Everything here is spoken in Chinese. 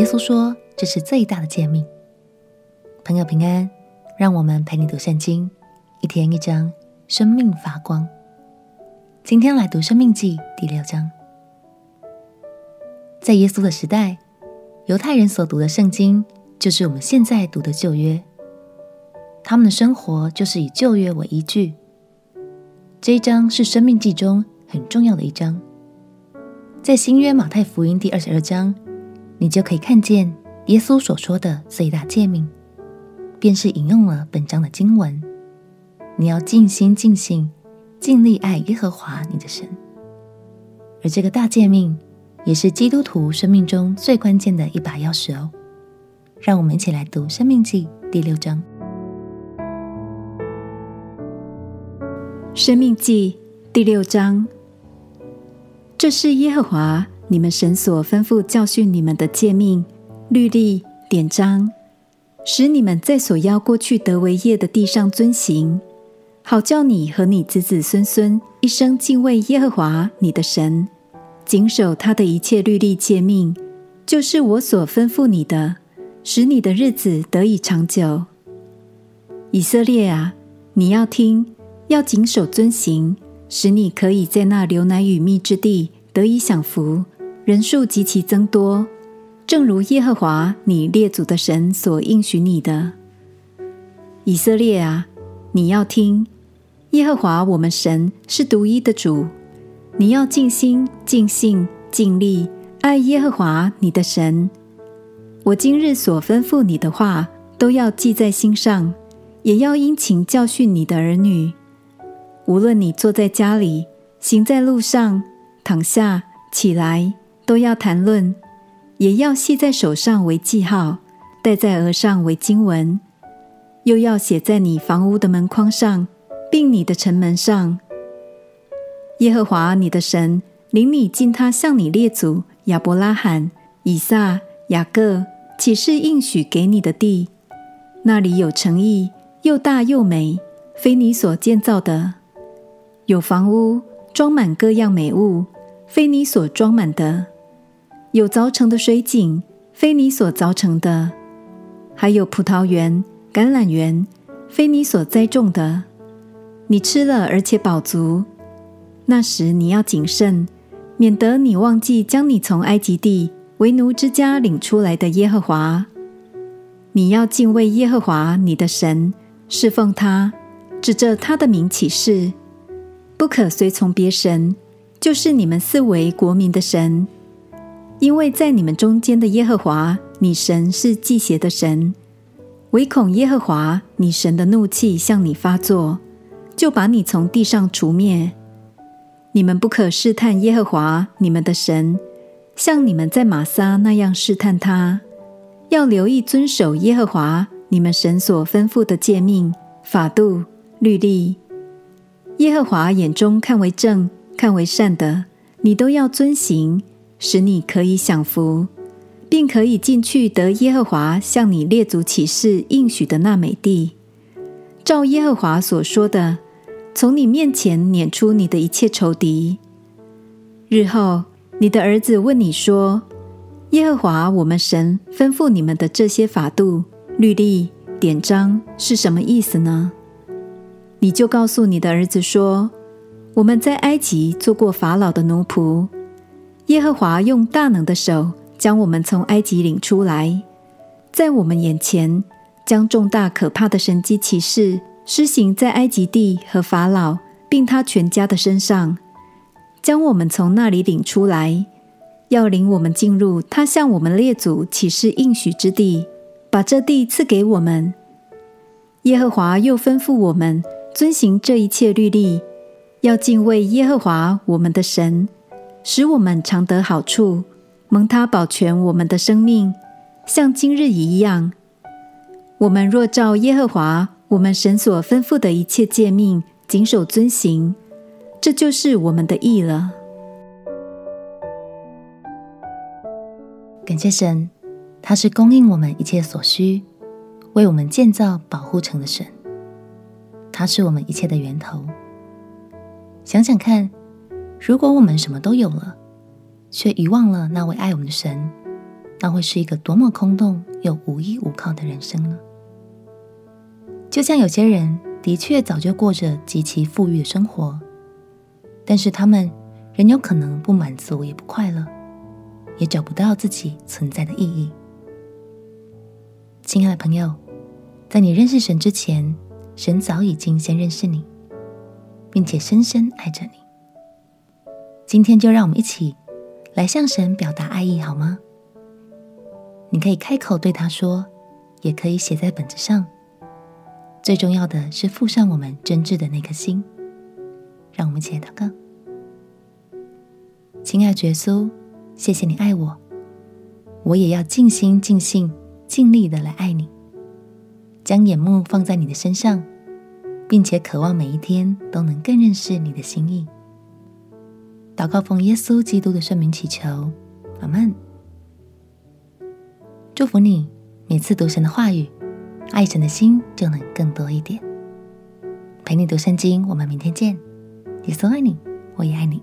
耶稣说这是最大的诫命。朋友平安，让我们陪你读圣经，一天一章，生命发光。今天来读《生命记》第六章。在耶稣的时代，犹太人所读的圣经就是我们现在读的旧约。他们的生活就是以旧约为依据。这一章是《生命记》中很重要的一章。在新约马太福音第二十二章，你就可以看见耶稣所说的最大诫命。便是引用了本章的经文，你要尽心尽性尽力爱耶和华你的神。而这个大诫命，也是基督徒生命中最关键的一把钥匙哦。让我们一起来读《生命记》第六章。《生命记》第六章，这是耶和华你们神所吩咐教训你们的诫命、律例、典章。使你们在所要过去得为业的地上遵行，好叫你和你子子孙孙一生敬畏耶和华你的神，谨守他的一切律例诫命，就是我所吩咐你的，使你的日子得以长久。以色列啊，你要听，要谨守遵行，使你可以在那流奶与蜜之地得以享福，人数极其增多。正如耶和华你列祖的神所应许你的，以色列啊，你要听，耶和华我们神是独一的主，你要尽心、尽性、尽力爱耶和华你的神。我今日所吩咐你的话，都要记在心上，也要殷勤教训你的儿女。无论你坐在家里，行在路上，躺下起来，都要谈论。也要系在手上为记号，戴在额上为经文，又要写在你房屋的门框上，并你的城门上。耶和华你的神领你进他向你列祖亚伯拉罕、以撒、雅各起誓应许给你的地，那里有城邑，又大又美，非你所建造的；有房屋装满各样美物，非你所装满的。有凿成的水井，非你所凿成的；还有葡萄园、橄榄园，非你所栽种的。你吃了而且饱足，那时你要谨慎，免得你忘记将你从埃及地为奴之家领出来的耶和华。你要敬畏耶和华你的神，侍奉他，指着他的名起誓，不可随从别神，就是你们四围国民的神。因为在你们中间的耶和华，你神是忌邪的神，唯恐耶和华你神的怒气向你发作，就把你从地上除灭。你们不可试探耶和华你们的神，像你们在玛撒那样试探他。要留意遵守耶和华你们神所吩咐的诫命、法度、律例。耶和华眼中看为正、看为善的，你都要遵行。使你可以享福，并可以进去得耶和华向你列祖起誓应许的那美地。照耶和华所说的，从你面前撵出你的一切仇敌。日后你的儿子问你说：“耶和华我们神吩咐你们的这些法度、律例、典章是什么意思呢？”你就告诉你的儿子说：“我们在埃及做过法老的奴仆。”耶和华用大能的手将我们从埃及领出来，在我们眼前将重大可怕的神迹奇事施行在埃及地和法老并他全家的身上，将我们从那里领出来，要领我们进入他向我们列祖起誓应许之地，把这地赐给我们。耶和华又吩咐我们遵行这一切律例，要敬畏耶和华我们的神。使我们常得好处，蒙他保全我们的生命，像今日一样。我们若照耶和华我们神所吩咐的一切诫命，谨守遵行，这就是我们的义了。感谢神，他是供应我们一切所需，为我们建造保护城的神。他是我们一切的源头。想想看。如果我们什么都有了，却遗忘了那位爱我们的神，那会是一个多么空洞又无依无靠的人生呢？就像有些人的确早就过着极其富裕的生活，但是他们仍有可能不满足，也不快乐，也找不到自己存在的意义。亲爱的朋友，在你认识神之前，神早已经先认识你，并且深深爱着你。今天就让我们一起来向神表达爱意，好吗？你可以开口对他说，也可以写在本子上。最重要的是附上我们真挚的那颗心。让我们一起来祷告。亲爱的耶稣，谢谢你爱我，我也要尽心尽性尽力的来爱你，将眼目放在你的身上，并且渴望每一天都能更认识你的心意。祷告奉耶稣基督的圣名祈求，阿门。祝福你，每次读神的话语，爱神的心就能更多一点。陪你读圣经，我们明天见。耶稣爱你，我也爱你。